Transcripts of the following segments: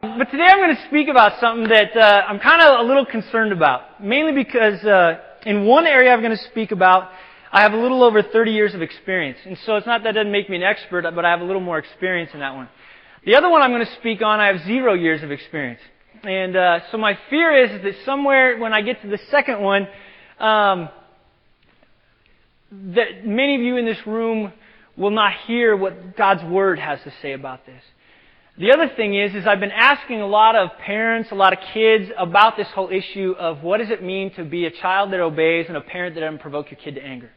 But today I'm going to speak about something that uh, I'm kind of a little concerned about. Mainly because uh, in one area I'm going to speak about, I have a little over 30 years of experience. And so it's not that it doesn't make me an expert, but I have a little more experience in that one. The other one I'm going to speak on, I have zero years of experience. And uh, so my fear is that somewhere when I get to the second one, um, that many of you in this room will not hear what God's Word has to say about this. The other thing is, is I've been asking a lot of parents, a lot of kids about this whole issue of what does it mean to be a child that obeys and a parent that doesn't provoke your kid to anger.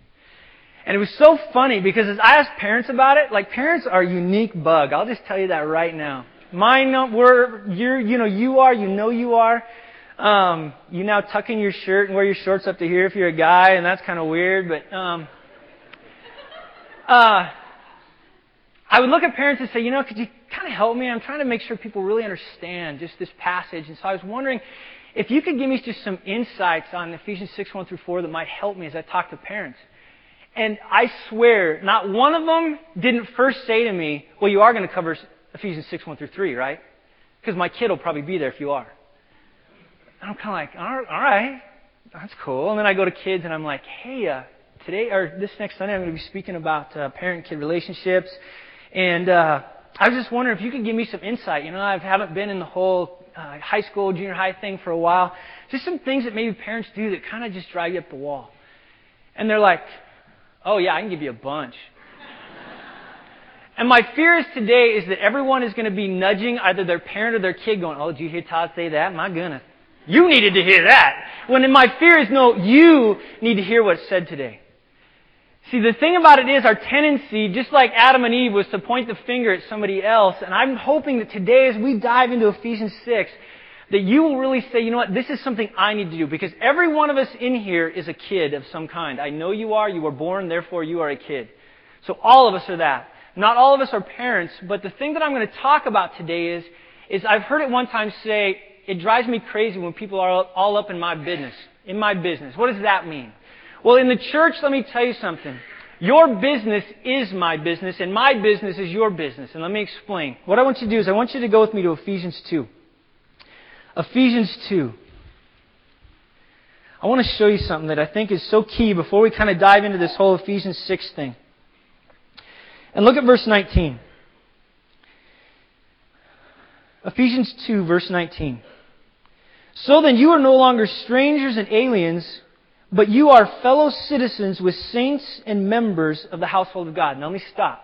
And it was so funny because as I asked parents about it, like parents are a unique bug. I'll just tell you that right now. Mine were, you're, you know, you are, you know you are. Um, you now tuck in your shirt and wear your shorts up to here if you're a guy, and that's kind of weird, but, um, uh, I would look at parents and say, you know, could you kind of help me? I'm trying to make sure people really understand just this passage. And so I was wondering if you could give me just some insights on Ephesians 6, 1 through 4 that might help me as I talk to parents. And I swear, not one of them didn't first say to me, well, you are going to cover Ephesians 6, 1 through 3, right? Because my kid will probably be there if you are. And I'm kind of like, all right, that's cool. And then I go to kids and I'm like, hey, uh, today or this next Sunday I'm going to be speaking about uh, parent-kid relationships and uh, I was just wondering if you could give me some insight. You know, I haven't been in the whole uh, high school, junior high thing for a while. Just some things that maybe parents do that kind of just drive you up the wall. And they're like, oh, yeah, I can give you a bunch. and my fear is today is that everyone is going to be nudging either their parent or their kid going, oh, did you hear Todd say that? My goodness. You needed to hear that. When my fear is, no, you need to hear what's said today. See, the thing about it is our tendency, just like Adam and Eve, was to point the finger at somebody else. And I'm hoping that today, as we dive into Ephesians 6, that you will really say, you know what, this is something I need to do. Because every one of us in here is a kid of some kind. I know you are. You were born, therefore you are a kid. So all of us are that. Not all of us are parents, but the thing that I'm going to talk about today is, is I've heard it one time say, it drives me crazy when people are all up in my business. In my business. What does that mean? Well, in the church, let me tell you something. Your business is my business, and my business is your business. And let me explain. What I want you to do is I want you to go with me to Ephesians 2. Ephesians 2. I want to show you something that I think is so key before we kind of dive into this whole Ephesians 6 thing. And look at verse 19. Ephesians 2, verse 19. So then you are no longer strangers and aliens but you are fellow citizens with saints and members of the household of God. Now let me stop.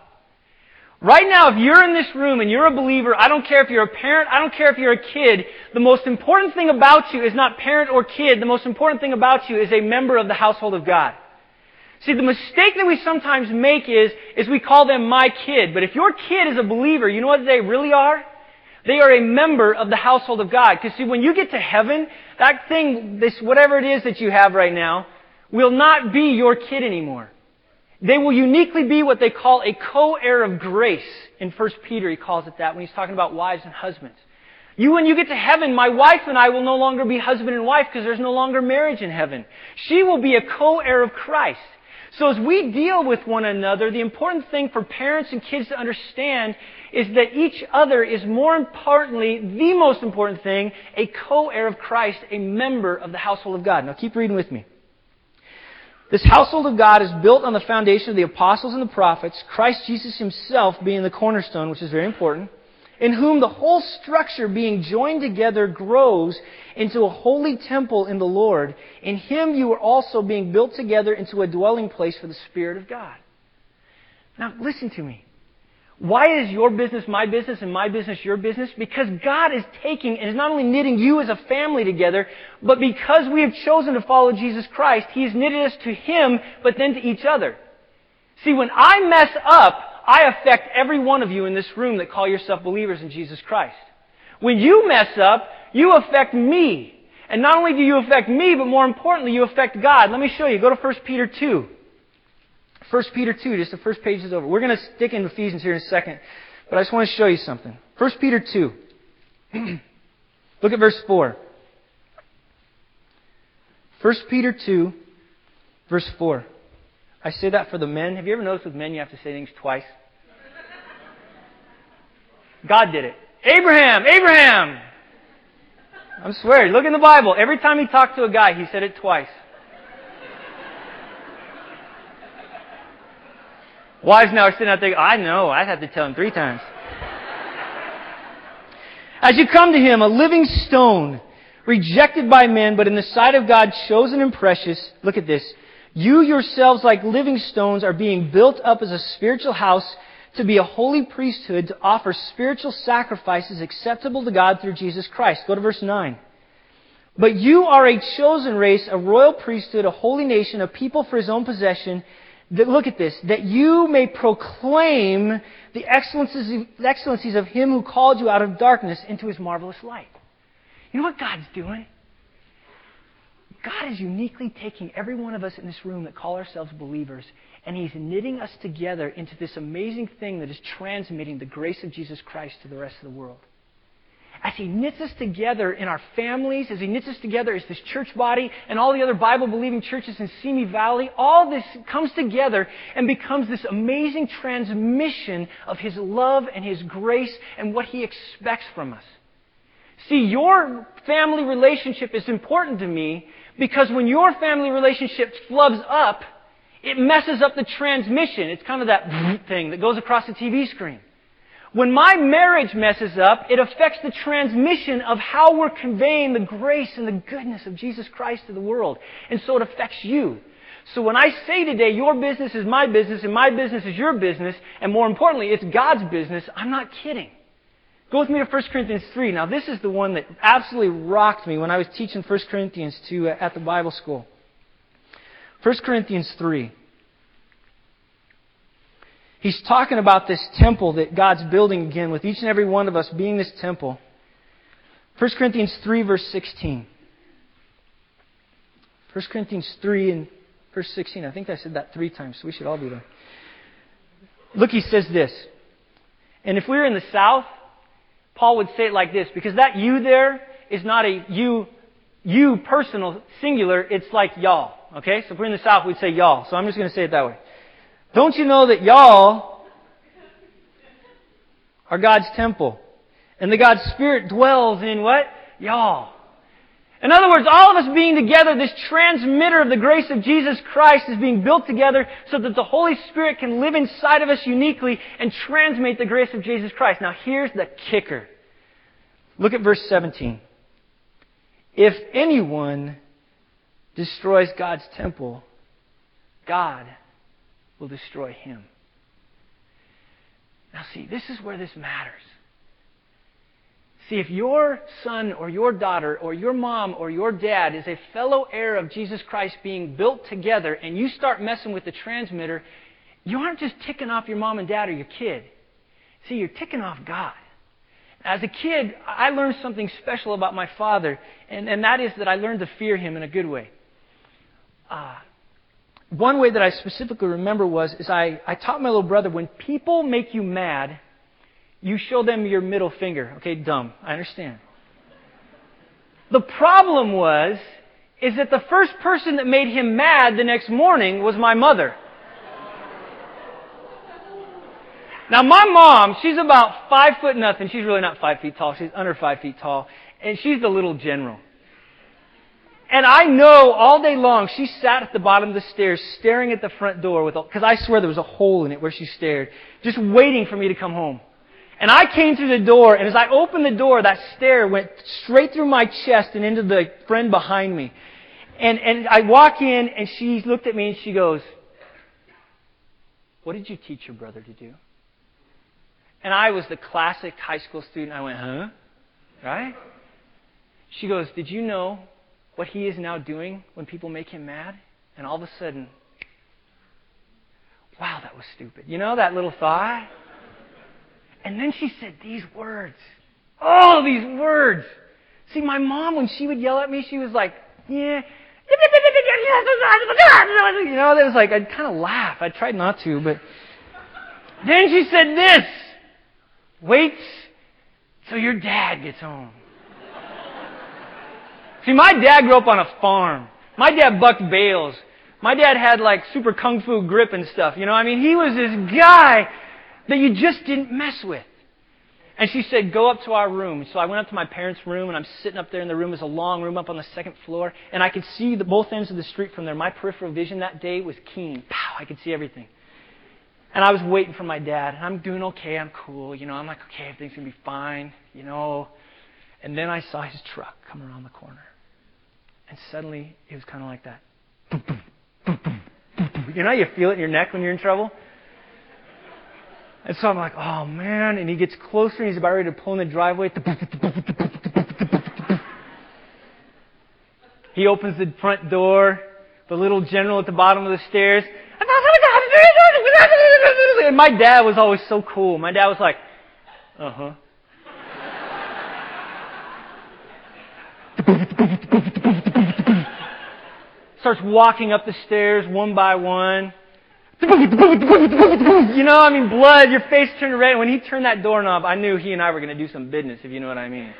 Right now, if you're in this room and you're a believer, I don't care if you're a parent, I don't care if you're a kid, the most important thing about you is not parent or kid. The most important thing about you is a member of the household of God. See, the mistake that we sometimes make is, is we call them my kid. But if your kid is a believer, you know what they really are? They are a member of the household of God. Because see, when you get to heaven, that thing, this whatever it is that you have right now, will not be your kid anymore. They will uniquely be what they call a co-heir of grace. In 1 Peter, he calls it that when he's talking about wives and husbands. You, when you get to heaven, my wife and I will no longer be husband and wife because there's no longer marriage in heaven. She will be a co-heir of Christ. So as we deal with one another, the important thing for parents and kids to understand is that each other is more importantly, the most important thing, a co-heir of Christ, a member of the household of God. Now keep reading with me. This household of God is built on the foundation of the apostles and the prophets, Christ Jesus himself being the cornerstone, which is very important, in whom the whole structure being joined together grows into a holy temple in the Lord. In him you are also being built together into a dwelling place for the Spirit of God. Now listen to me. Why is your business my business and my business your business? Because God is taking and is not only knitting you as a family together, but because we have chosen to follow Jesus Christ, He has knitted us to Him, but then to each other. See, when I mess up, I affect every one of you in this room that call yourself believers in Jesus Christ. When you mess up, you affect me. And not only do you affect me, but more importantly, you affect God. Let me show you. Go to 1 Peter 2. 1 Peter 2, just the first page is over. We're going to stick in Ephesians here in a second, but I just want to show you something. 1 Peter 2. Look at verse 4. 1 Peter 2, verse 4. I say that for the men. Have you ever noticed with men you have to say things twice? God did it. Abraham, Abraham. I'm swearing. Look in the Bible. Every time he talked to a guy, he said it twice. Wives now are sitting out there, I know, I'd have to tell him three times. As you come to him, a living stone, rejected by men, but in the sight of God chosen and precious, look at this. You yourselves, like living stones, are being built up as a spiritual house to be a holy priesthood to offer spiritual sacrifices acceptable to God through Jesus Christ. Go to verse 9. But you are a chosen race, a royal priesthood, a holy nation, a people for his own possession. That, look at this, that you may proclaim the excellencies, the excellencies of him who called you out of darkness into his marvelous light. You know what God's doing? God is uniquely taking every one of us in this room that call ourselves believers, and He's knitting us together into this amazing thing that is transmitting the grace of Jesus Christ to the rest of the world. As He knits us together in our families, as He knits us together as this church body and all the other Bible believing churches in Simi Valley, all this comes together and becomes this amazing transmission of His love and His grace and what He expects from us. See, your family relationship is important to me because when your family relationship flubs up, it messes up the transmission. It's kind of that thing that goes across the TV screen. When my marriage messes up, it affects the transmission of how we're conveying the grace and the goodness of Jesus Christ to the world. And so it affects you. So when I say today, your business is my business and my business is your business, and more importantly, it's God's business, I'm not kidding. Go with me to 1 Corinthians 3. Now, this is the one that absolutely rocked me when I was teaching 1 Corinthians 2 at the Bible school. 1 Corinthians 3. He's talking about this temple that God's building again, with each and every one of us being this temple. 1 Corinthians 3, verse 16. 1 Corinthians 3 and verse 16. I think I said that three times, so we should all be there. Look, he says this. And if we were in the South, Paul would say it like this because that you there is not a you, you personal singular, it's like y'all. Okay? So if we're in the South, we'd say y'all. So I'm just going to say it that way. Don't you know that y'all are God's temple? And the God's Spirit dwells in what? Y'all. In other words, all of us being together, this transmitter of the grace of Jesus Christ is being built together so that the Holy Spirit can live inside of us uniquely and transmit the grace of Jesus Christ. Now here's the kicker. Look at verse 17. If anyone destroys God's temple, God will destroy him. Now see, this is where this matters. See, if your son or your daughter or your mom or your dad is a fellow heir of Jesus Christ being built together and you start messing with the transmitter, you aren't just ticking off your mom and dad or your kid. See, you're ticking off God. As a kid, I learned something special about my father, and, and that is that I learned to fear him in a good way. Uh, one way that I specifically remember was is I, I taught my little brother when people make you mad, you show them your middle finger. Okay, dumb. I understand. The problem was, is that the first person that made him mad the next morning was my mother. Now my mom, she's about five foot nothing. She's really not five feet tall. She's under five feet tall. And she's the little general. And I know all day long she sat at the bottom of the stairs staring at the front door with, because I swear there was a hole in it where she stared, just waiting for me to come home. And I came through the door, and as I opened the door, that stare went straight through my chest and into the friend behind me. And, and I walk in, and she looked at me and she goes, What did you teach your brother to do? And I was the classic high school student. I went, Huh? Right? She goes, Did you know what he is now doing when people make him mad? And all of a sudden, wow, that was stupid. You know that little thought? And then she said these words. Oh, these words. See, my mom, when she would yell at me, she was like, yeah. You know, that was like, I'd kind of laugh. I tried not to, but then she said this. Wait till your dad gets home. See, my dad grew up on a farm. My dad bucked bales. My dad had like super kung fu grip and stuff. You know, I mean, he was this guy that you just didn't mess with. And she said, Go up to our room. So I went up to my parents' room, and I'm sitting up there in the room. It's a long room up on the second floor. And I could see the, both ends of the street from there. My peripheral vision that day was keen. Pow, I could see everything. And I was waiting for my dad. And I'm doing okay. I'm cool. You know, I'm like, okay, everything's going to be fine. You know. And then I saw his truck come around the corner. And suddenly, it was kind of like that. You know, you feel it in your neck when you're in trouble? And so I'm like, oh man. And he gets closer and he's about ready to pull in the driveway. He opens the front door. The little general at the bottom of the stairs. And my dad was always so cool. My dad was like, uh huh. Starts walking up the stairs one by one. You know, I mean, blood, your face turned red. When he turned that doorknob, I knew he and I were going to do some business, if you know what I mean.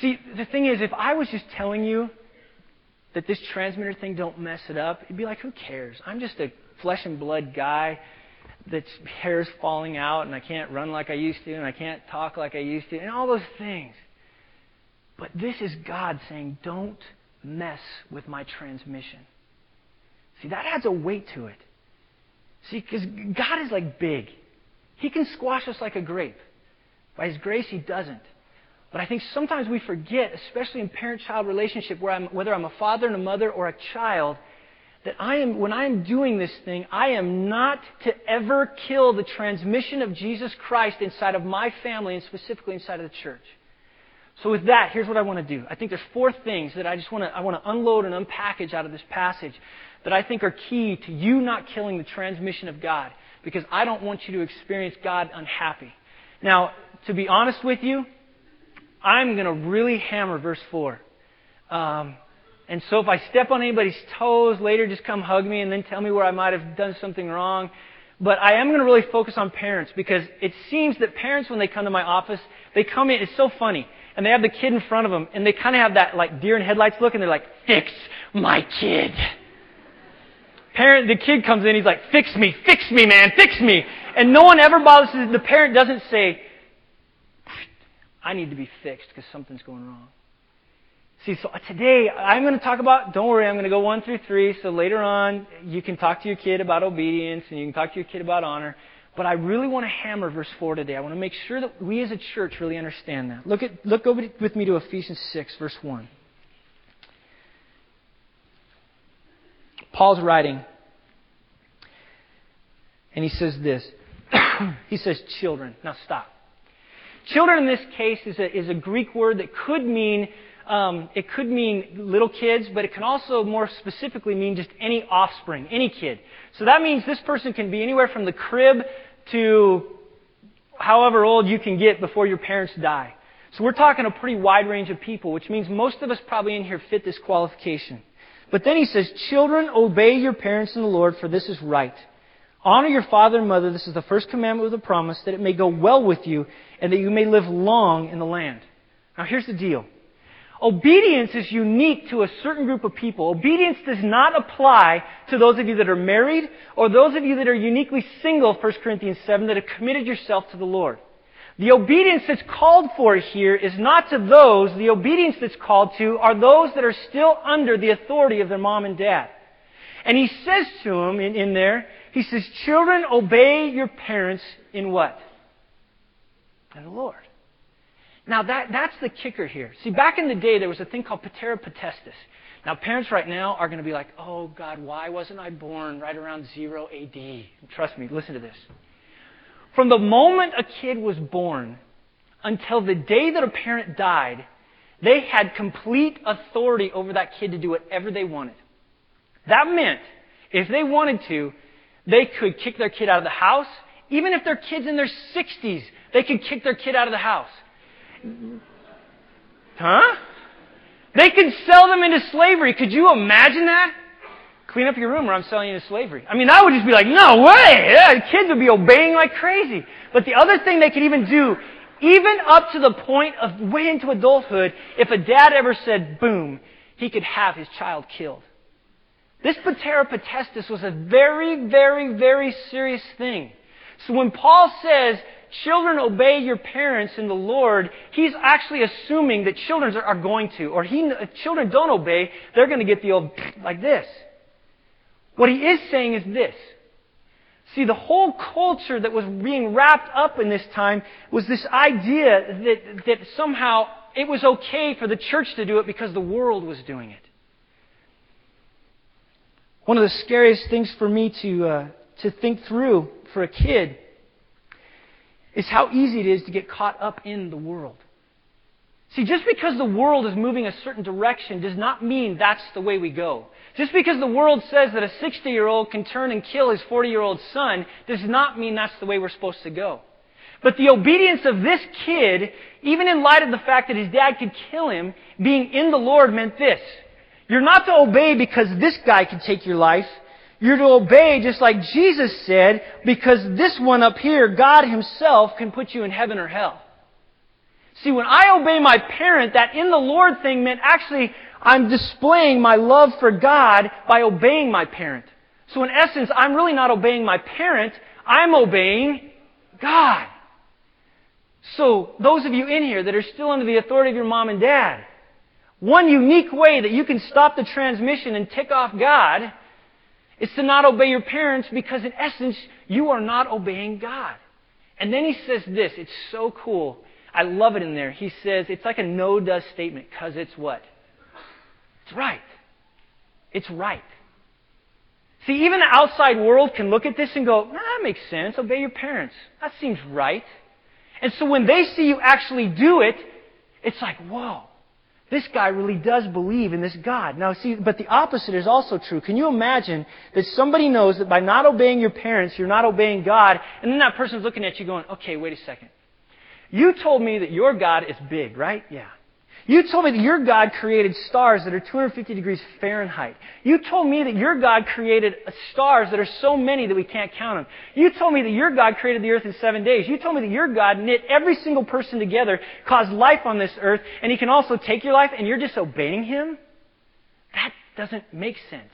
See, the thing is, if I was just telling you that this transmitter thing don't mess it up, it'd be like, who cares? I'm just a flesh and blood guy that's hair's falling out and I can't run like I used to and I can't talk like I used to and all those things. But this is God saying, don't mess with my transmission. See, that adds a weight to it. See, because God is like big. He can squash us like a grape. By His grace, He doesn't. But I think sometimes we forget, especially in parent-child relationship, where I'm, whether I'm a father and a mother or a child, that I am, when I am doing this thing, I am not to ever kill the transmission of Jesus Christ inside of my family and specifically inside of the church. So with that, here's what I want to do. I think there's four things that I just want to, I want to unload and unpackage out of this passage that I think are key to you not killing the transmission of God because I don't want you to experience God unhappy. Now, to be honest with you, I'm going to really hammer verse 4. Um, and so if I step on anybody's toes later, just come hug me and then tell me where I might have done something wrong. But I am going to really focus on parents because it seems that parents, when they come to my office, they come in, it's so funny, and they have the kid in front of them, and they kind of have that like deer in headlights look, and they're like, fix my kid parent, the kid comes in, he's like, fix me, fix me, man, fix me. And no one ever bothers, the parent doesn't say, I need to be fixed because something's going wrong. See, so uh, today I'm going to talk about, don't worry, I'm going to go one through three. So later on, you can talk to your kid about obedience and you can talk to your kid about honor. But I really want to hammer verse 4 today. I want to make sure that we as a church really understand that. Look, at, look over with me to Ephesians 6, verse 1. Paul's writing, and he says this. he says, children. Now stop. Children in this case is a, is a Greek word that could mean um, it could mean little kids, but it can also more specifically mean just any offspring, any kid. So that means this person can be anywhere from the crib to however old you can get before your parents die. So we're talking a pretty wide range of people, which means most of us probably in here fit this qualification. But then he says, Children, obey your parents in the Lord, for this is right. Honor your father and mother. This is the first commandment with a promise that it may go well with you and that you may live long in the land. Now here's the deal. Obedience is unique to a certain group of people. Obedience does not apply to those of you that are married or those of you that are uniquely single, 1 Corinthians 7, that have committed yourself to the Lord. The obedience that's called for here is not to those, the obedience that's called to are those that are still under the authority of their mom and dad. And he says to them in, in there, he says, Children, obey your parents in what? In the Lord. Now that, that's the kicker here. See, back in the day, there was a thing called patria potestas. Now, parents right now are going to be like, oh, God, why wasn't I born right around 0 AD? trust me, listen to this. From the moment a kid was born until the day that a parent died, they had complete authority over that kid to do whatever they wanted. That meant if they wanted to, they could kick their kid out of the house. Even if their kid's in their 60s, they could kick their kid out of the house. Huh? They could sell them into slavery. Could you imagine that? clean up your room or I'm selling you into slavery. I mean, I would just be like, no way! Yeah, the kids would be obeying like crazy. But the other thing they could even do, even up to the point of way into adulthood, if a dad ever said, boom, he could have his child killed. This patria potestas was a very, very, very serious thing. So when Paul says, children obey your parents in the Lord, he's actually assuming that children are going to, or he, children don't obey, they're going to get the old like this. What he is saying is this. See, the whole culture that was being wrapped up in this time was this idea that, that somehow it was okay for the church to do it because the world was doing it. One of the scariest things for me to, uh, to think through for a kid is how easy it is to get caught up in the world. See, just because the world is moving a certain direction does not mean that's the way we go. Just because the world says that a 60 year old can turn and kill his 40 year old son does not mean that's the way we're supposed to go. But the obedience of this kid, even in light of the fact that his dad could kill him, being in the Lord meant this. You're not to obey because this guy can take your life. You're to obey just like Jesus said, because this one up here, God Himself, can put you in heaven or hell. See, when I obey my parent, that in the Lord thing meant actually I'm displaying my love for God by obeying my parent. So in essence, I'm really not obeying my parent, I'm obeying God. So, those of you in here that are still under the authority of your mom and dad, one unique way that you can stop the transmission and tick off God is to not obey your parents because, in essence, you are not obeying God. And then he says this, it's so cool. I love it in there. He says, it's like a no does statement because it's what? It's right. It's right. See, even the outside world can look at this and go, nah, that makes sense. Obey your parents. That seems right. And so when they see you actually do it, it's like, whoa, this guy really does believe in this God. Now, see, but the opposite is also true. Can you imagine that somebody knows that by not obeying your parents, you're not obeying God, and then that person's looking at you going, okay, wait a second. You told me that your God is big, right? Yeah. You told me that your God created stars that are 250 degrees Fahrenheit. You told me that your God created stars that are so many that we can't count them. You told me that your God created the earth in seven days. You told me that your God knit every single person together, caused life on this earth, and He can also take your life, and you're just obeying Him? That doesn't make sense.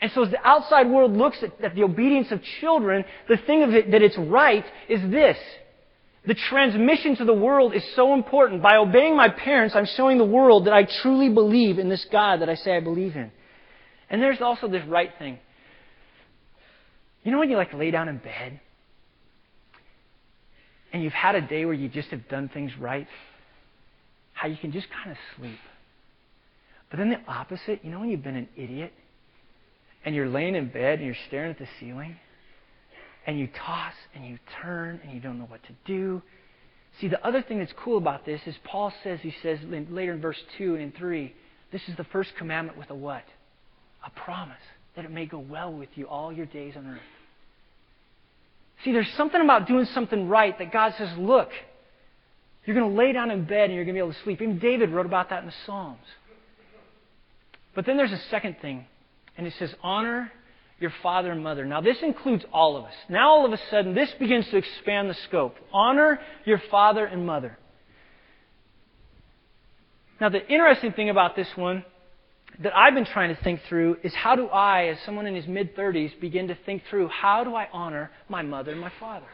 And so as the outside world looks at, at the obedience of children, the thing of it that it's right is this. The transmission to the world is so important. By obeying my parents, I'm showing the world that I truly believe in this God that I say I believe in. And there's also this right thing. You know when you like lay down in bed and you've had a day where you just have done things right? How you can just kind of sleep. But then the opposite, you know when you've been an idiot and you're laying in bed and you're staring at the ceiling and you toss and you turn and you don't know what to do. See, the other thing that's cool about this is Paul says, he says later in verse 2 and 3, this is the first commandment with a what? A promise that it may go well with you all your days on earth. See, there's something about doing something right that God says, look, you're going to lay down in bed and you're going to be able to sleep. Even David wrote about that in the Psalms. But then there's a second thing, and it says, honor your father and mother. Now, this includes all of us. Now, all of a sudden, this begins to expand the scope. Honor your father and mother. Now, the interesting thing about this one that I've been trying to think through is how do I, as someone in his mid 30s, begin to think through how do I honor my mother and my father?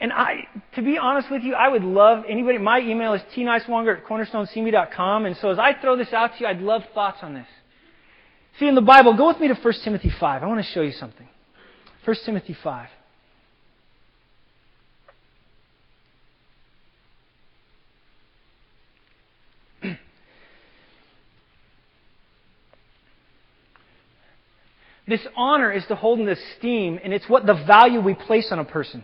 And I, to be honest with you, I would love anybody. My email is tnicewanger at cornerstonecb.com. And so as I throw this out to you, I'd love thoughts on this. See, in the Bible, go with me to 1 Timothy 5. I want to show you something. 1 Timothy 5. this honor is to hold in esteem, and it's what the value we place on a person.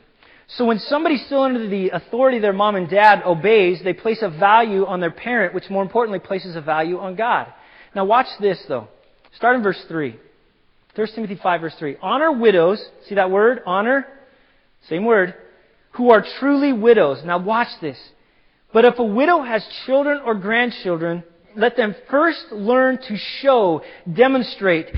So when somebody still under the authority of their mom and dad obeys, they place a value on their parent, which more importantly places a value on God. Now watch this though. Start in verse 3. 1 Timothy 5, verse 3. Honor widows. See that word? Honor? Same word. Who are truly widows. Now watch this. But if a widow has children or grandchildren, let them first learn to show, demonstrate,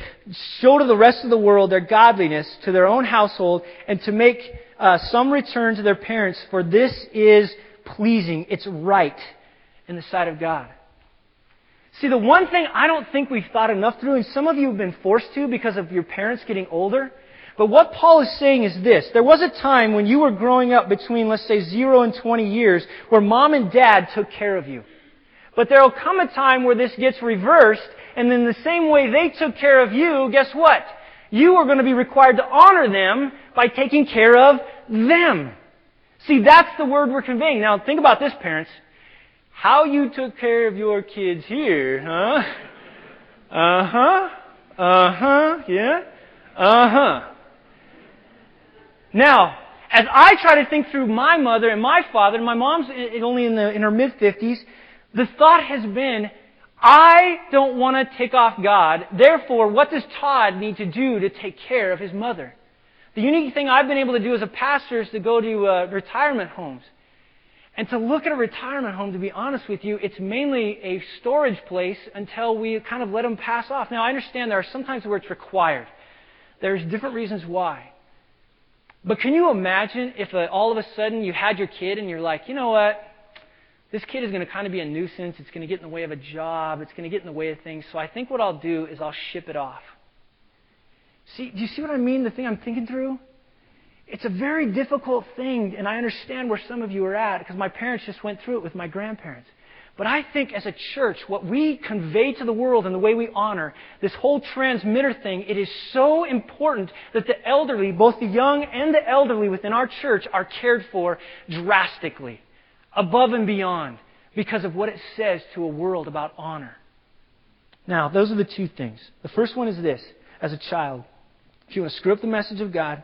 show to the rest of the world their godliness, to their own household, and to make uh, some return to their parents, for this is pleasing. It's right in the sight of God. See, the one thing I don't think we've thought enough through, and some of you have been forced to because of your parents getting older, But what Paul is saying is this. There was a time when you were growing up between, let's say, 0 and 20 years where mom and dad took care of you. But there will come a time where this gets reversed, and in the same way they took care of you, guess what? You are going to be required to honor them by taking care of them. See, that's the word we're conveying. Now, think about this, parents. How you took care of your kids here, huh? Uh huh. Uh huh. Yeah. Uh huh. Now, as I try to think through my mother and my father, and my mom's only in, the, in her mid 50s, the thought has been, I don't want to take off God. Therefore, what does Todd need to do to take care of his mother? The unique thing I've been able to do as a pastor is to go to uh, retirement homes. And to look at a retirement home, to be honest with you, it's mainly a storage place until we kind of let them pass off. Now, I understand there are sometimes where it's required. There's different reasons why. But can you imagine if uh, all of a sudden you had your kid and you're like, you know what? This kid is going to kind of be a nuisance. It's going to get in the way of a job. It's going to get in the way of things. So I think what I'll do is I'll ship it off. See, do you see what I mean? The thing I'm thinking through? It's a very difficult thing, and I understand where some of you are at because my parents just went through it with my grandparents. But I think as a church, what we convey to the world and the way we honor, this whole transmitter thing, it is so important that the elderly, both the young and the elderly within our church, are cared for drastically, above and beyond, because of what it says to a world about honor. Now, those are the two things. The first one is this as a child, if you want to screw up the message of God,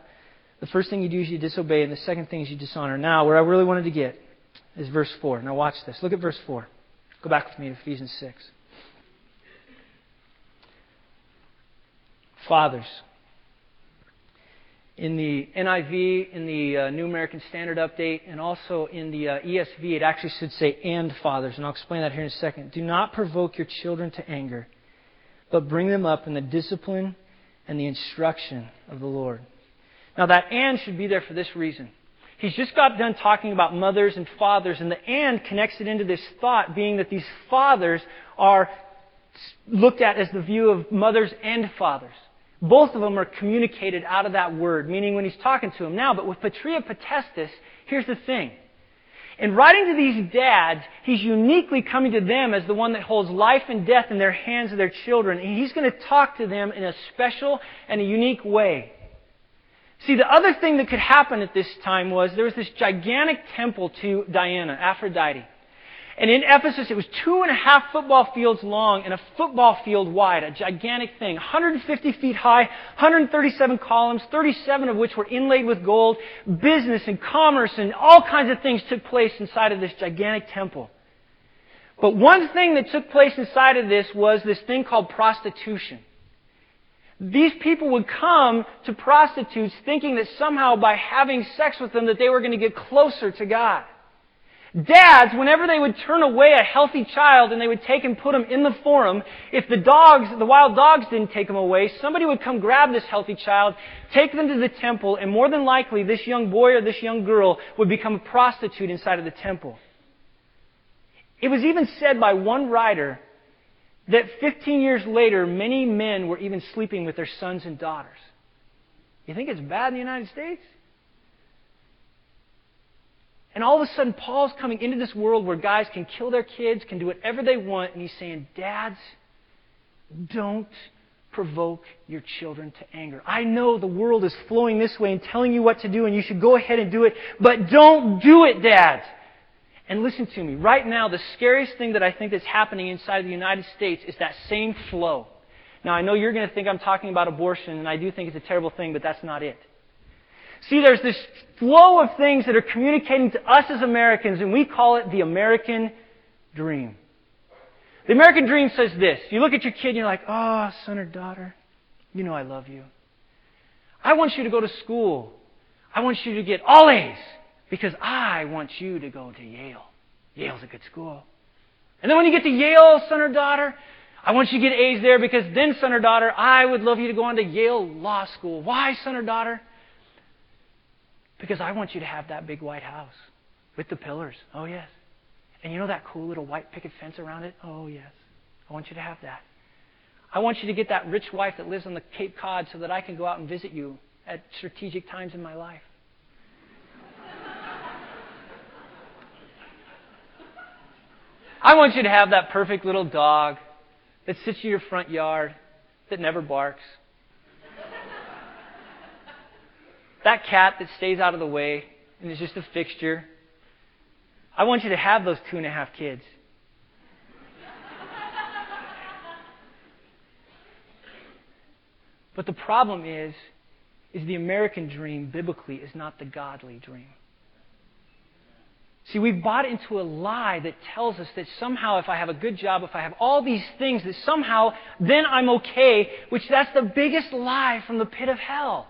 the first thing you do is you disobey, and the second thing is you dishonor. Now, where I really wanted to get is verse 4. Now, watch this. Look at verse 4. Go back with me to Ephesians 6. Fathers. In the NIV, in the uh, New American Standard Update, and also in the uh, ESV, it actually should say, and fathers. And I'll explain that here in a second. Do not provoke your children to anger, but bring them up in the discipline and the instruction of the Lord. Now, that and should be there for this reason. He's just got done talking about mothers and fathers, and the and connects it into this thought being that these fathers are looked at as the view of mothers and fathers. Both of them are communicated out of that word, meaning when he's talking to them now. But with patria potestas, here's the thing. In writing to these dads, he's uniquely coming to them as the one that holds life and death in their hands of their children. And he's going to talk to them in a special and a unique way. See, the other thing that could happen at this time was there was this gigantic temple to Diana, Aphrodite. And in Ephesus, it was two and a half football fields long and a football field wide, a gigantic thing. 150 feet high, 137 columns, 37 of which were inlaid with gold. Business and commerce and all kinds of things took place inside of this gigantic temple. But one thing that took place inside of this was this thing called prostitution. These people would come to prostitutes thinking that somehow by having sex with them that they were going to get closer to God. Dads, whenever they would turn away a healthy child and they would take and put him in the forum, if the dogs, the wild dogs didn't take him away, somebody would come grab this healthy child, take them to the temple, and more than likely this young boy or this young girl would become a prostitute inside of the temple. It was even said by one writer that 15 years later, many men were even sleeping with their sons and daughters. You think it's bad in the United States? And all of a sudden, Paul's coming into this world where guys can kill their kids, can do whatever they want, and he's saying, Dads, don't provoke your children to anger. I know the world is flowing this way and telling you what to do, and you should go ahead and do it, but don't do it, Dads. And listen to me. Right now, the scariest thing that I think that's happening inside of the United States is that same flow. Now, I know you're going to think I'm talking about abortion, and I do think it's a terrible thing, but that's not it. See, there's this flow of things that are communicating to us as Americans, and we call it the American dream. The American dream says this. You look at your kid and you're like, oh, son or daughter, you know I love you. I want you to go to school. I want you to get all A's. Because I want you to go to Yale. Yale's a good school. And then when you get to Yale, son or daughter, I want you to get A's there because then, son or daughter, I would love you to go on to Yale Law School. Why, son or daughter? Because I want you to have that big white house with the pillars. Oh, yes. And you know that cool little white picket fence around it? Oh, yes. I want you to have that. I want you to get that rich wife that lives on the Cape Cod so that I can go out and visit you at strategic times in my life. I want you to have that perfect little dog that sits in your front yard that never barks. that cat that stays out of the way and is just a fixture. I want you to have those two and a half kids. But the problem is, is the American dream biblically is not the godly dream. See, we've bought into a lie that tells us that somehow if I have a good job, if I have all these things, that somehow then I'm okay, which that's the biggest lie from the pit of hell.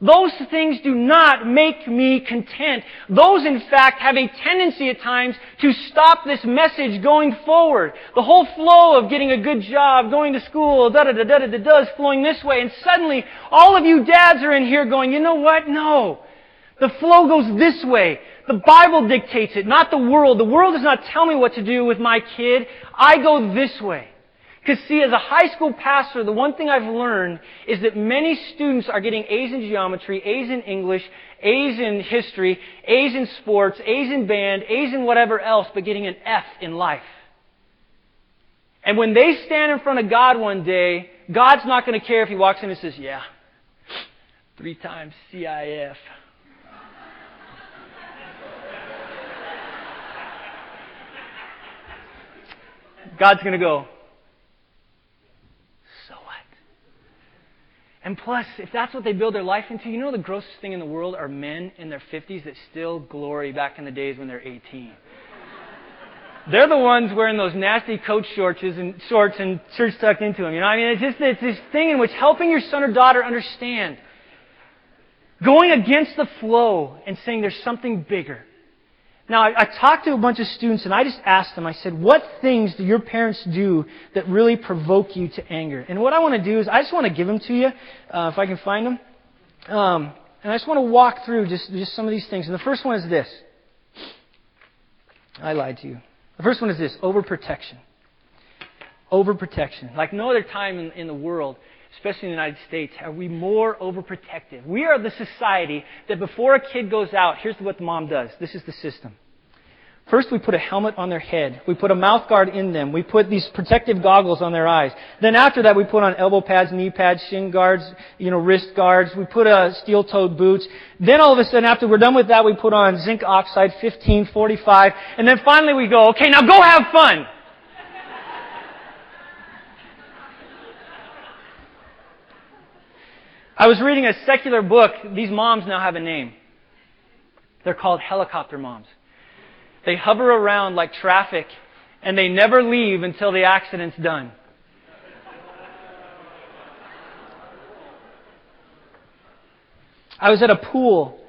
Those things do not make me content. Those, in fact, have a tendency at times to stop this message going forward. The whole flow of getting a good job, going to school, da da da da da da is flowing this way. And suddenly, all of you dads are in here going, you know what? No. The flow goes this way. The Bible dictates it, not the world. The world does not tell me what to do with my kid. I go this way. Because see, as a high school pastor, the one thing I've learned is that many students are getting A's in geometry, A's in English, A's in history, A's in sports, A's in band, A's in whatever else, but getting an F in life. And when they stand in front of God one day, God's not going to care if he walks in and says, yeah, three times CIF. God's going to go, so what? And plus, if that's what they build their life into, you know the grossest thing in the world are men in their 50s that still glory back in the days when they're 18. They're the ones wearing those nasty coach shorts and shorts and shirts tucked into them. You know, I mean, it's just it's this thing in which helping your son or daughter understand, going against the flow and saying there's something bigger. Now, I, I, talked to a bunch of students and I just asked them, I said, what things do your parents do that really provoke you to anger? And what I want to do is I just want to give them to you, uh, if I can find them. Um, and I just want to walk through just, just some of these things. And the first one is this. I lied to you. The first one is this overprotection. Overprotection. Like no other time in, in the world, especially in the United States, are we more overprotective. We are the society that before a kid goes out, here's what the mom does. This is the system. First, we put a helmet on their head. We put a mouth guard in them. We put these protective goggles on their eyes. Then after that, we put on elbow pads, knee pads, shin guards, you know, wrist guards. We put uh, steel-toed boots. Then all of a sudden, after we're done with that, we put on zinc oxide 1545. And then finally we go, okay, now go have fun. I was reading a secular book. These moms now have a name. They're called helicopter moms. They hover around like traffic and they never leave until the accident's done. I was at a pool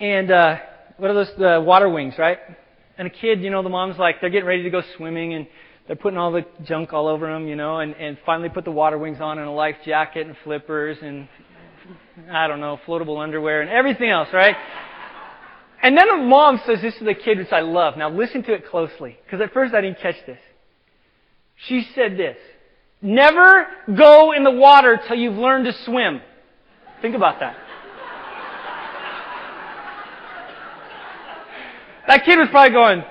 and uh, what are those the water wings, right? And a kid, you know, the mom's like they're getting ready to go swimming and they're putting all the junk all over them, you know, and, and finally put the water wings on and a life jacket and flippers and, I don't know, floatable underwear and everything else, right? And then a mom says this to the kid, which I love. Now listen to it closely, because at first I didn't catch this. She said this, never go in the water till you've learned to swim. Think about that. That kid was probably going,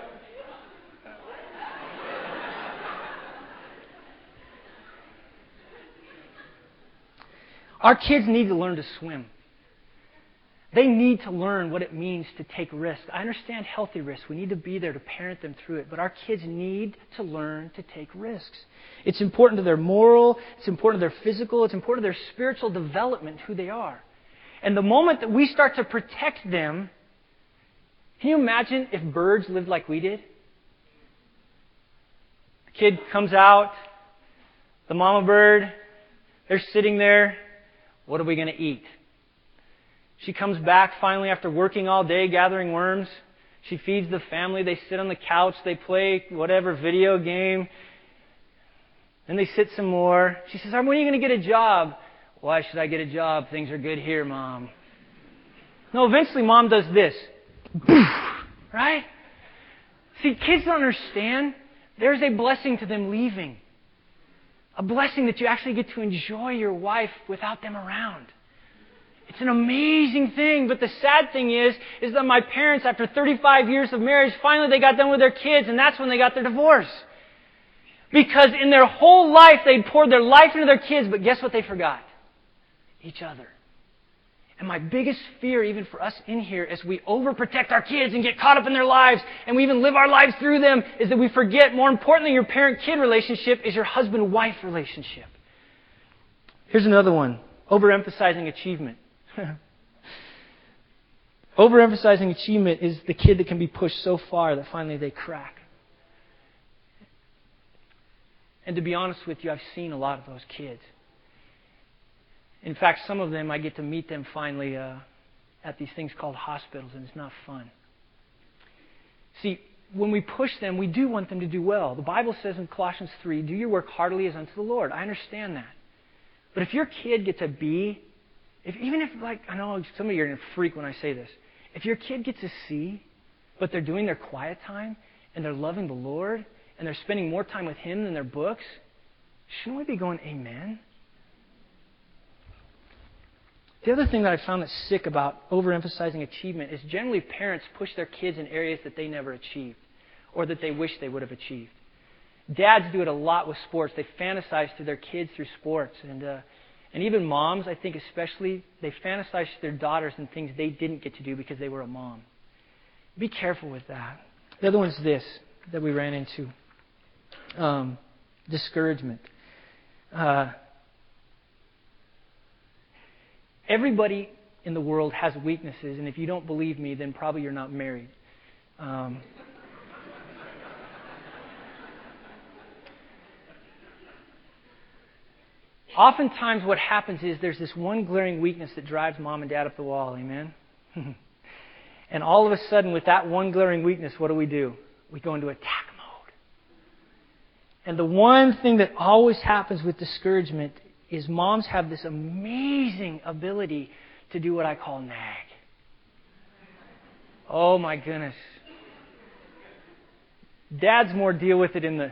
Our kids need to learn to swim. They need to learn what it means to take risks. I understand healthy risks. We need to be there to parent them through it. But our kids need to learn to take risks. It's important to their moral, it's important to their physical, it's important to their spiritual development, who they are. And the moment that we start to protect them, can you imagine if birds lived like we did? The kid comes out, the mama bird, they're sitting there what are we going to eat? She comes back finally after working all day gathering worms. She feeds the family. They sit on the couch. They play whatever video game. Then they sit some more. She says, When are you going to get a job? Why should I get a job? Things are good here, Mom. No, eventually Mom does this. right? See, kids don't understand. There's a blessing to them leaving. A blessing that you actually get to enjoy your wife without them around. It's an amazing thing, but the sad thing is, is that my parents, after 35 years of marriage, finally they got done with their kids, and that's when they got their divorce. Because in their whole life, they'd poured their life into their kids, but guess what they forgot? Each other. And my biggest fear, even for us in here, as we overprotect our kids and get caught up in their lives, and we even live our lives through them, is that we forget, more importantly, your parent kid relationship is your husband wife relationship. Here's another one overemphasizing achievement. overemphasizing achievement is the kid that can be pushed so far that finally they crack. And to be honest with you, I've seen a lot of those kids. In fact, some of them, I get to meet them finally uh, at these things called hospitals, and it's not fun. See, when we push them, we do want them to do well. The Bible says in Colossians 3, do your work heartily as unto the Lord. I understand that. But if your kid gets a B, if, even if, like, I know some of you are going to freak when I say this. If your kid gets a C, but they're doing their quiet time, and they're loving the Lord, and they're spending more time with Him than their books, shouldn't we be going, Amen? The other thing that I found that's sick about overemphasizing achievement is generally parents push their kids in areas that they never achieved or that they wish they would have achieved. Dads do it a lot with sports. They fantasize to their kids through sports. And, uh, and even moms, I think especially, they fantasize to their daughters and things they didn't get to do because they were a mom. Be careful with that. The other one's this that we ran into um, discouragement. Uh, Everybody in the world has weaknesses, and if you don't believe me, then probably you're not married. Um, oftentimes, what happens is there's this one glaring weakness that drives mom and dad up the wall. Amen? and all of a sudden, with that one glaring weakness, what do we do? We go into attack mode. And the one thing that always happens with discouragement is moms have this amazing ability to do what I call nag. Oh my goodness. Dads more deal with it in the,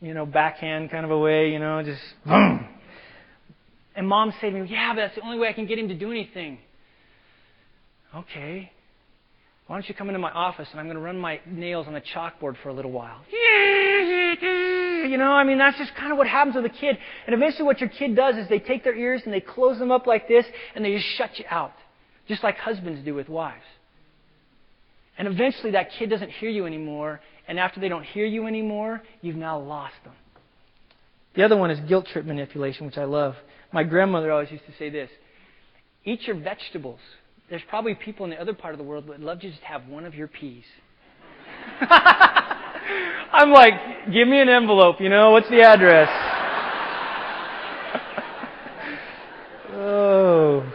you know, backhand kind of a way, you know, just boom. And moms say to me, yeah, but that's the only way I can get him to do anything. Okay. Why don't you come into my office and I'm going to run my nails on a chalkboard for a little while? You know, I mean, that's just kind of what happens with a kid. And eventually, what your kid does is they take their ears and they close them up like this and they just shut you out, just like husbands do with wives. And eventually, that kid doesn't hear you anymore. And after they don't hear you anymore, you've now lost them. The other one is guilt trip manipulation, which I love. My grandmother always used to say this Eat your vegetables. There's probably people in the other part of the world that would love to just have one of your peas. I'm like, give me an envelope, you know, what's the address? oh.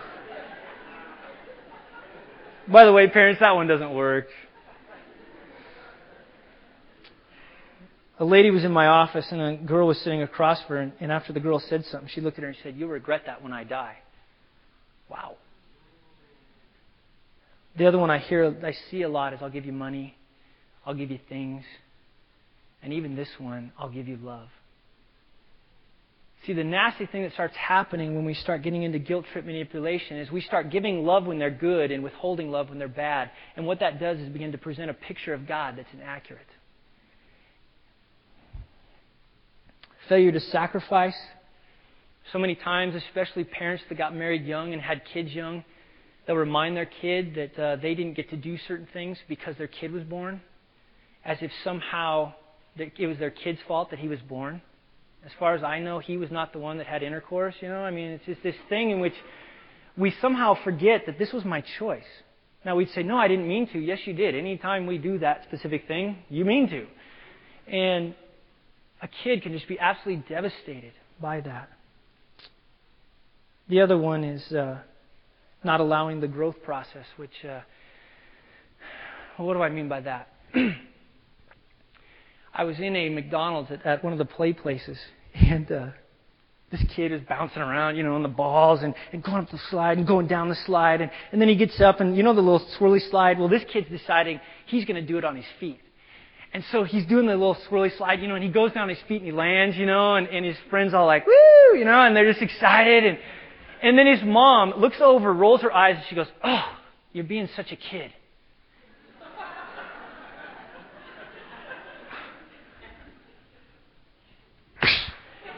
By the way, parents, that one doesn't work. A lady was in my office and a girl was sitting across from her, and, after the girl said something, she looked at her and said, You'll regret that when I die. Wow. The other one I hear, I see a lot is I'll give you money, I'll give you things. And even this one, I'll give you love. See, the nasty thing that starts happening when we start getting into guilt trip manipulation is we start giving love when they're good and withholding love when they're bad. And what that does is begin to present a picture of God that's inaccurate. Failure to sacrifice. So many times, especially parents that got married young and had kids young, they'll remind their kid that uh, they didn't get to do certain things because their kid was born, as if somehow it was their kid's fault that he was born. As far as I know, he was not the one that had intercourse. You know, I mean, it's just this thing in which we somehow forget that this was my choice. Now we'd say, no, I didn't mean to. Yes, you did. Anytime we do that specific thing, you mean to. And a kid can just be absolutely devastated by that. The other one is uh, not allowing the growth process, which, uh, what do I mean by that? I was in a McDonald's at, at one of the play places, and uh, this kid is bouncing around, you know, on the balls and, and going up the slide and going down the slide. And, and then he gets up and, you know, the little swirly slide? Well, this kid's deciding he's going to do it on his feet. And so he's doing the little swirly slide, you know, and he goes down his feet and he lands, you know, and, and his friends all like, woo, you know, and they're just excited. And, And then his mom looks over, rolls her eyes, and she goes, Oh, you're being such a kid.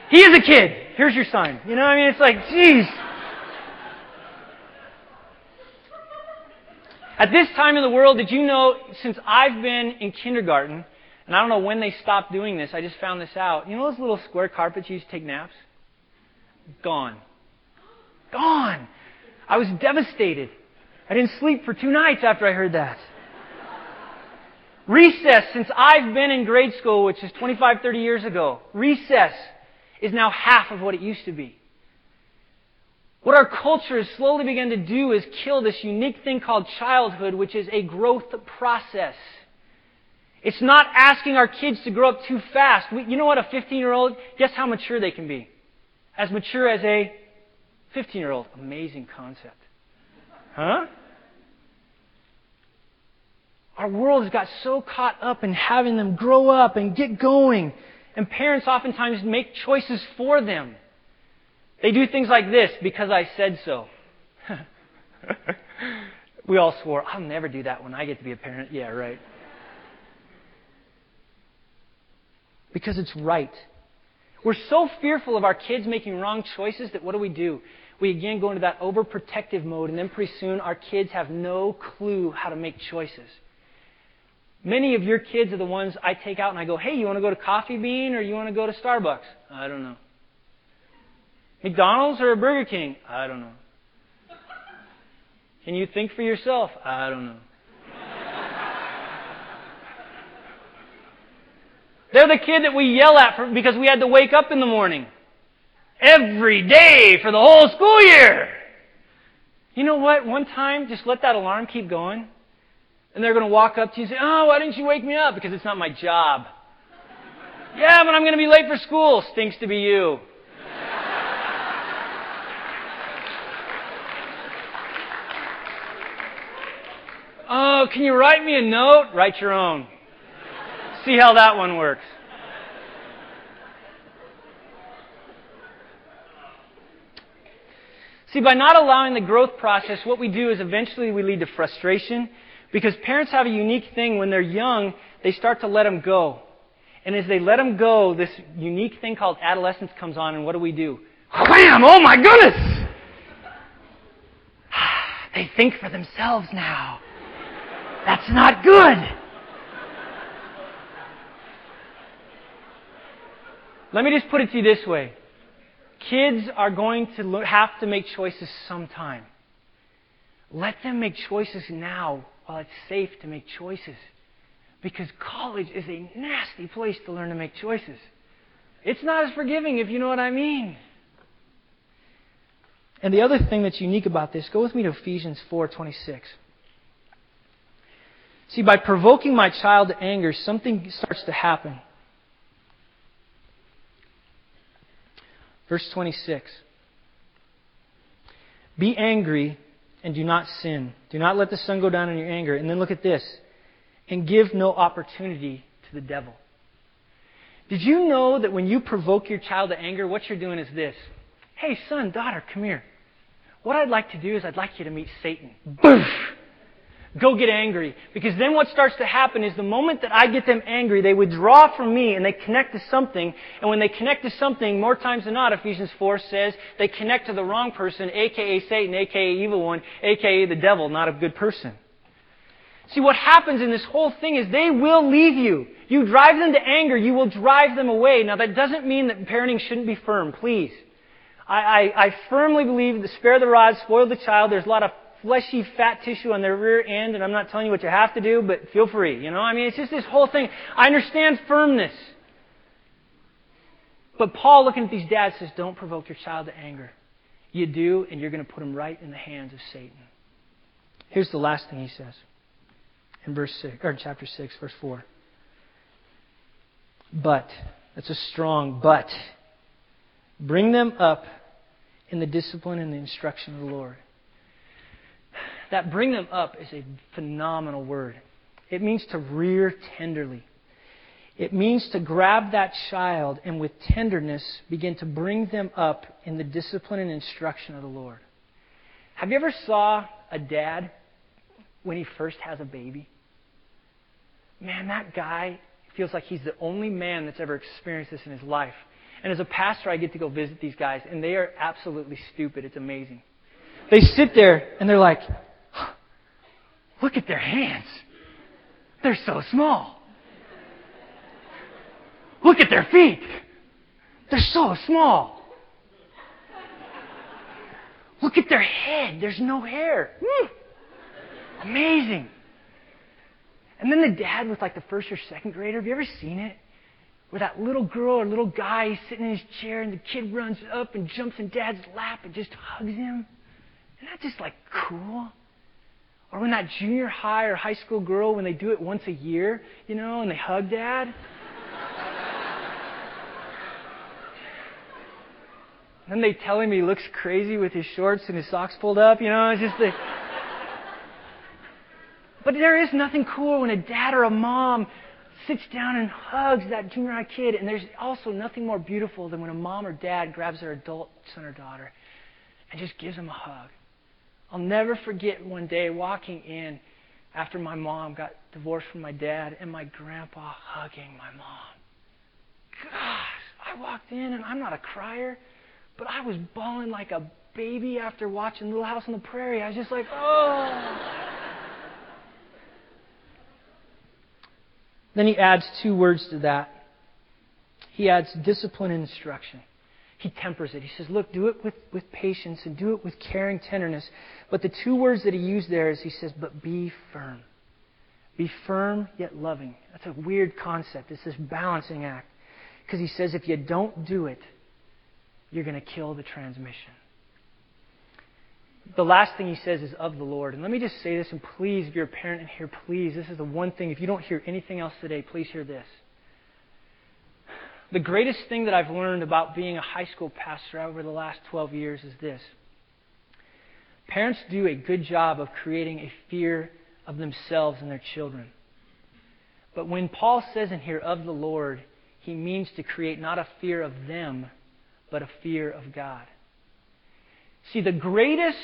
He is a kid. Here's your sign. You know what I mean? It's like, geez. At this time in the world, did you know, since I've been in kindergarten, and I don't know when they stopped doing this, I just found this out. You know those little square carpets you used to take naps? Gone. Gone. I was devastated. I didn't sleep for two nights after I heard that. recess, since I've been in grade school, which is 25, 30 years ago, recess is now half of what it used to be. What our culture has slowly begun to do is kill this unique thing called childhood, which is a growth process. It's not asking our kids to grow up too fast. We, you know what? A 15 year old, guess how mature they can be? As mature as a 15 year old. Amazing concept. Huh? Our world has got so caught up in having them grow up and get going. And parents oftentimes make choices for them. They do things like this because I said so. we all swore, I'll never do that when I get to be a parent. Yeah, right. Because it's right. We're so fearful of our kids making wrong choices that what do we do? We again go into that overprotective mode, and then pretty soon our kids have no clue how to make choices. Many of your kids are the ones I take out and I go, hey, you want to go to Coffee Bean or you want to go to Starbucks? I don't know. McDonald's or Burger King? I don't know. Can you think for yourself? I don't know. They're the kid that we yell at for, because we had to wake up in the morning. Every day for the whole school year. You know what? One time, just let that alarm keep going. And they're going to walk up to you and say, Oh, why didn't you wake me up? Because it's not my job. yeah, but I'm going to be late for school. Stinks to be you. Oh, can you write me a note? Write your own. See how that one works. See, by not allowing the growth process, what we do is eventually we lead to frustration because parents have a unique thing when they're young, they start to let them go. And as they let them go, this unique thing called adolescence comes on, and what do we do? Wham! Oh my goodness! they think for themselves now. That's not good. Let me just put it to you this way. Kids are going to have to make choices sometime. Let them make choices now while it's safe to make choices. Because college is a nasty place to learn to make choices. It's not as forgiving, if you know what I mean. And the other thing that's unique about this, go with me to Ephesians 4:26. See, by provoking my child to anger, something starts to happen. Verse 26. Be angry and do not sin. Do not let the sun go down in your anger. And then look at this. And give no opportunity to the devil. Did you know that when you provoke your child to anger, what you're doing is this? Hey, son, daughter, come here. What I'd like to do is I'd like you to meet Satan. Go get angry. Because then what starts to happen is the moment that I get them angry, they withdraw from me and they connect to something. And when they connect to something, more times than not, Ephesians 4 says, they connect to the wrong person, aka Satan, aka evil one, aka the devil, not a good person. See, what happens in this whole thing is they will leave you. You drive them to anger, you will drive them away. Now that doesn't mean that parenting shouldn't be firm, please. I, I, I firmly believe that spare the rod, spoil the child. There's a lot of fleshy fat tissue on their rear end, and I'm not telling you what you have to do, but feel free. You know, I mean, it's just this whole thing. I understand firmness. But Paul, looking at these dads, says, don't provoke your child to anger. You do, and you're going to put him right in the hands of Satan. Here's the last thing he says in verse six or chapter six, verse four. But that's a strong but. Bring them up in the discipline and the instruction of the Lord. That bring them up is a phenomenal word. It means to rear tenderly. It means to grab that child and with tenderness begin to bring them up in the discipline and instruction of the Lord. Have you ever saw a dad when he first has a baby? Man, that guy feels like he's the only man that's ever experienced this in his life. And as a pastor, I get to go visit these guys, and they are absolutely stupid. It's amazing. They sit there and they're like, look at their hands. They're so small. Look at their feet. They're so small. Look at their head. There's no hair. Mm. Amazing. And then the dad with like the first or second grader, have you ever seen it? Where that little girl or little guy sitting in his chair and the kid runs up and jumps in dad's lap and just hugs him. Isn't that just like cool? Or when that junior high or high school girl, when they do it once a year, you know, and they hug dad. then they tell him he looks crazy with his shorts and his socks pulled up, you know, it's just the. but there is nothing cool when a dad or a mom sits down and hugs that junior high kid, and there's also nothing more beautiful than when a mom or dad grabs their adult son or daughter and just gives them a hug. I'll never forget one day walking in after my mom got divorced from my dad and my grandpa hugging my mom. Gosh, I walked in and I'm not a crier, but I was bawling like a baby after watching Little House on the Prairie. I was just like, oh. then he adds two words to that. He adds discipline and instruction he tempers it. He says, Look, do it with, with patience and do it with caring tenderness. But the two words that he used there is he says, But be firm. Be firm yet loving. That's a weird concept. It's this balancing act. Because he says, if you don't do it, you're going to kill the transmission. The last thing he says is of the Lord. And let me just say this, and please, if you're a parent in here, please, this is the one thing. If you don't hear anything else today, please hear this the greatest thing that I've learned about being a high school pastor over the last 12 years is this parents do a good job of creating a fear of themselves and their children. But when Paul says in here, of the Lord, he means to create not a fear of them, but a fear of God. See, the greatest,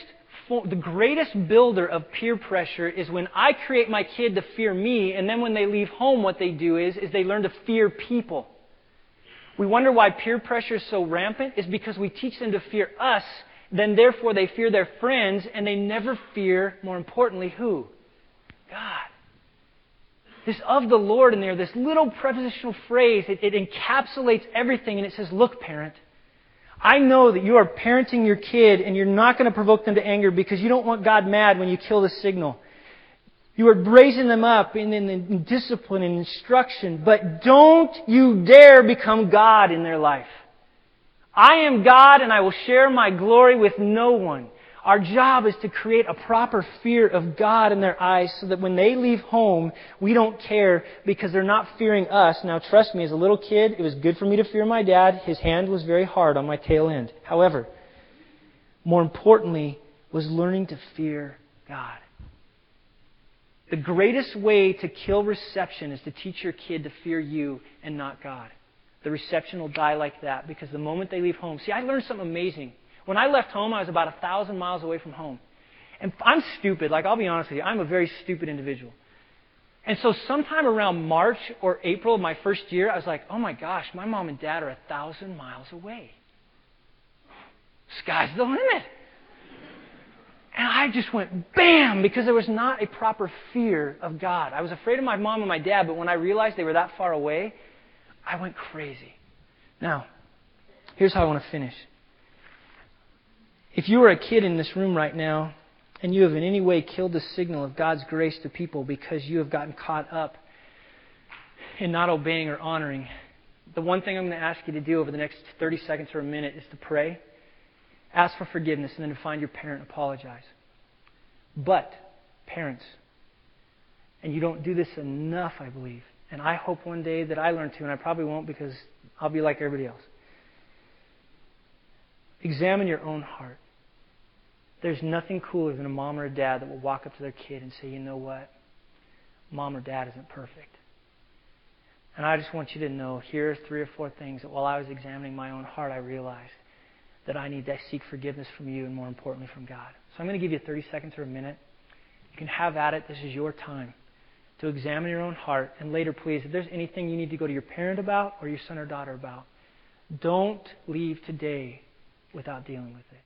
the greatest builder of peer pressure is when I create my kid to fear me, and then when they leave home, what they do is, is they learn to fear people. We wonder why peer pressure is so rampant is because we teach them to fear us, then therefore they fear their friends, and they never fear, more importantly, who? God. This of the Lord in there, this little prepositional phrase, it, it encapsulates everything, and it says, Look, parent, I know that you are parenting your kid, and you're not going to provoke them to anger because you don't want God mad when you kill the signal. You are raising them up in, in, in, discipline and instruction, but don't you dare become God in their life. I am God and I will share my glory with no one. Our job is to create a proper fear of God in their eyes so that when they leave home, we don't care because they're not fearing us. Now, trust me, as a little kid, it was good for me to fear my dad. His hand was very hard on my tail end. However, more importantly, was learning to fear God. The greatest way to kill reception is to teach your kid to fear you and not God. The reception will die like that because the moment they leave home. See, I learned something amazing. When I left home, I was about a thousand miles away from home. And I'm stupid. Like, I'll be honest with you, I'm a very stupid individual. And so, sometime around March or April of my first year, I was like, oh my gosh, my mom and dad are a thousand miles away. Sky's the limit. And I just went bam because there was not a proper fear of God. I was afraid of my mom and my dad, but when I realized they were that far away, I went crazy. Now, here's how I want to finish. If you are a kid in this room right now and you have in any way killed the signal of God's grace to people because you have gotten caught up in not obeying or honoring, the one thing I'm going to ask you to do over the next 30 seconds or a minute is to pray ask for forgiveness, and then to find your parent and apologize. But, parents, and you don't do this enough, I believe, and I hope one day that I learn to, and I probably won't because I'll be like everybody else. Examine your own heart. There's nothing cooler than a mom or a dad that will walk up to their kid and say, you know what? Mom or dad isn't perfect. And I just want you to know here are three or four things that while I was examining my own heart, I realized that I need to seek forgiveness from you and more importantly from God. So I'm going to give you 30 seconds or a minute. You can have at it. This is your time to examine your own heart. And later, please, if there's anything you need to go to your parent about or your son or daughter about, don't leave today without dealing with it.